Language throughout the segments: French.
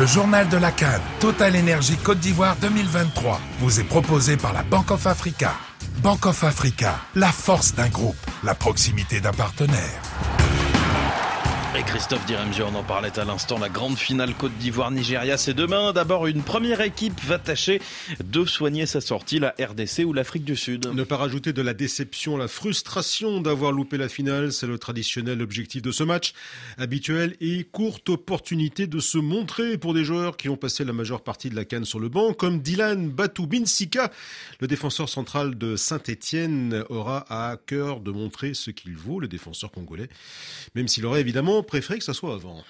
Le journal de la Cannes, Total Énergie Côte d'Ivoire 2023, vous est proposé par la Bank of Africa. Bank of Africa, la force d'un groupe, la proximité d'un partenaire. Et Christophe Diremji, on en parlait à l'instant, la grande finale Côte d'Ivoire-Nigeria, c'est demain. D'abord, une première équipe va tâcher de soigner sa sortie, la RDC ou l'Afrique du Sud. Ne pas rajouter de la déception, la frustration d'avoir loupé la finale, c'est le traditionnel objectif de ce match. Habituel et courte opportunité de se montrer pour des joueurs qui ont passé la majeure partie de la canne sur le banc, comme Dylan Batou-Binsika. Le défenseur central de Saint-Etienne aura à cœur de montrer ce qu'il vaut, le défenseur congolais, même s'il aurait évidemment préféré que ça soit avant.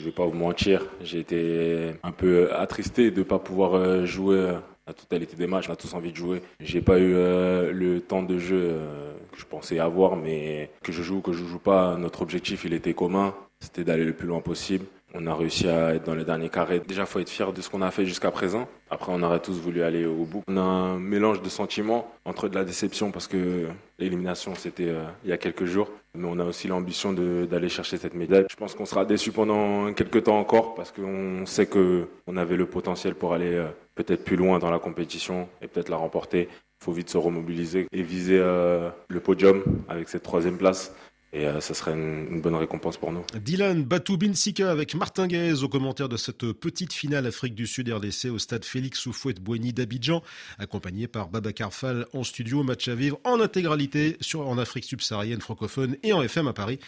Je vais pas vous mentir, j'ai été un peu attristé de ne pas pouvoir euh, jouer la totalité des matchs. On a tous envie de jouer. J'ai pas eu euh, le temps de jeu euh, que je pensais avoir, mais que je joue ou que je joue pas, notre objectif il était commun, c'était d'aller le plus loin possible. On a réussi à être dans les derniers carrés. Déjà, faut être fier de ce qu'on a fait jusqu'à présent. Après, on aurait tous voulu aller au bout. On a un mélange de sentiments entre de la déception parce que l'élimination, c'était euh, il y a quelques jours. Mais on a aussi l'ambition d'aller chercher cette médaille. Je pense qu'on sera déçu pendant quelques temps encore parce qu'on sait qu'on avait le potentiel pour aller euh, peut-être plus loin dans la compétition et peut-être la remporter. Il faut vite se remobiliser et viser euh, le podium avec cette troisième place. Et euh, ça serait une, bonne récompense pour nous. Dylan Batou-Binsika avec Martin Guez au commentaire de cette petite finale Afrique du Sud RDC au stade Félix Soufouette-Boigny d'Abidjan, accompagné par Baba Carfal en studio. Match à vivre en intégralité sur, en Afrique subsaharienne francophone et en FM à Paris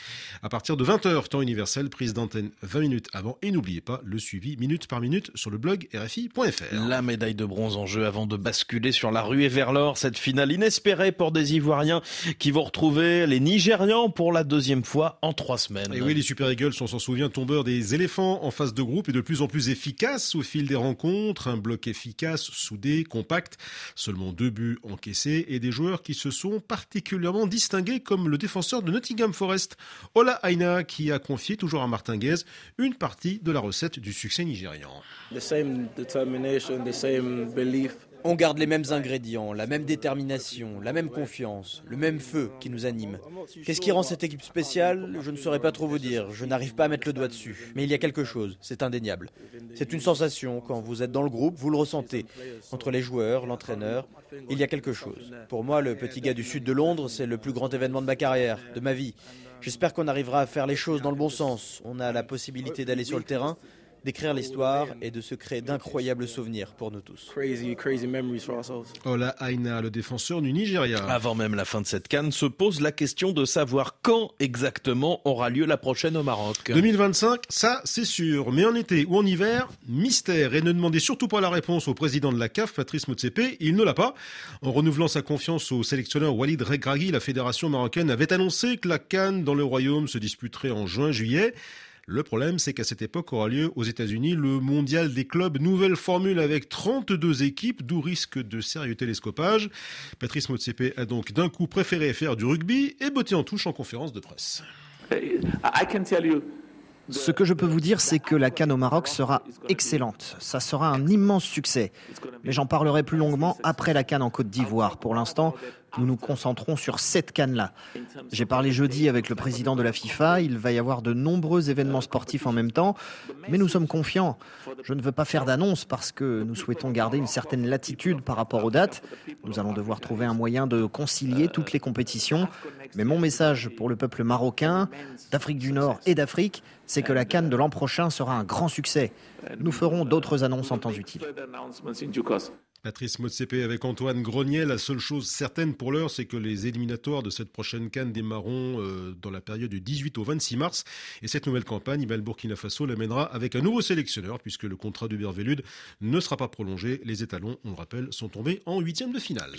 à partir de 20h, temps universel, prise d'antenne 20 minutes avant. Et n'oubliez pas le suivi minute par minute sur le blog RFI.fr. La médaille de bronze en jeu avant de basculer sur la rue et vers l'or. Cette finale inespérée pour des Ivoiriens qui vont retrouver les Nigérians pour la la deuxième fois en trois semaines. Et oui, les Super Eagles, on s'en souvient, tombeurs des éléphants en phase de groupe et de plus en plus efficaces au fil des rencontres. Un bloc efficace, soudé, compact, seulement deux buts encaissés et des joueurs qui se sont particulièrement distingués comme le défenseur de Nottingham Forest, Ola Aina, qui a confié toujours à Martin Guez une partie de la recette du succès nigérian. The same determination, the same belief. On garde les mêmes ingrédients, la même détermination, la même confiance, le même feu qui nous anime. Qu'est-ce qui rend cette équipe spéciale Je ne saurais pas trop vous dire, je n'arrive pas à mettre le doigt dessus. Mais il y a quelque chose, c'est indéniable. C'est une sensation, quand vous êtes dans le groupe, vous le ressentez. Entre les joueurs, l'entraîneur, il y a quelque chose. Pour moi, le petit gars du sud de Londres, c'est le plus grand événement de ma carrière, de ma vie. J'espère qu'on arrivera à faire les choses dans le bon sens. On a la possibilité d'aller sur le terrain, d'écrire l'histoire et de se créer d'incroyables souvenirs pour nous tous. Crazy, crazy memories for ourselves. Ola Aina, le défenseur du Nigeria. Avant même la fin de cette canne, se pose la question de savoir quand exactement aura lieu la prochaine au Maroc. 2025, ça c'est sûr. Mais en été ou en hiver, mystère. Et ne demandez surtout pas la réponse au président de la CAF, Patrice Motsepe, il ne l'a pas. En renouvelant sa confiance au sélectionneur Walid Regragui, la fédération marocaine avait annoncé que la canne dans le royaume se disputerait en juin-juillet. Le problème, c'est qu'à cette époque aura lieu aux États-Unis le mondial des clubs, nouvelle formule avec 32 équipes, d'où risque de sérieux télescopage. Patrice Motsepe a donc d'un coup préféré faire du rugby et botter en touche en conférence de presse. Ce que je peux vous dire, c'est que la canne au Maroc sera excellente. Ça sera un immense succès. Mais j'en parlerai plus longuement après la canne en Côte d'Ivoire. Pour l'instant, nous nous concentrons sur cette canne-là. J'ai parlé jeudi avec le président de la FIFA. Il va y avoir de nombreux événements sportifs en même temps. Mais nous sommes confiants. Je ne veux pas faire d'annonce parce que nous souhaitons garder une certaine latitude par rapport aux dates. Nous allons devoir trouver un moyen de concilier toutes les compétitions. Mais mon message pour le peuple marocain, d'Afrique du Nord et d'Afrique, c'est que la canne de l'an prochain sera un grand succès. Nous ferons d'autres annonces en temps utile. Patrice Motsepe avec Antoine Grenier. La seule chose certaine pour l'heure, c'est que les éliminatoires de cette prochaine canne démarreront euh, dans la période du 18 au 26 mars. Et cette nouvelle campagne, le Burkina Faso l'amènera avec un nouveau sélectionneur, puisque le contrat de Bervelude ne sera pas prolongé. Les étalons, on le rappelle, sont tombés en huitième de finale.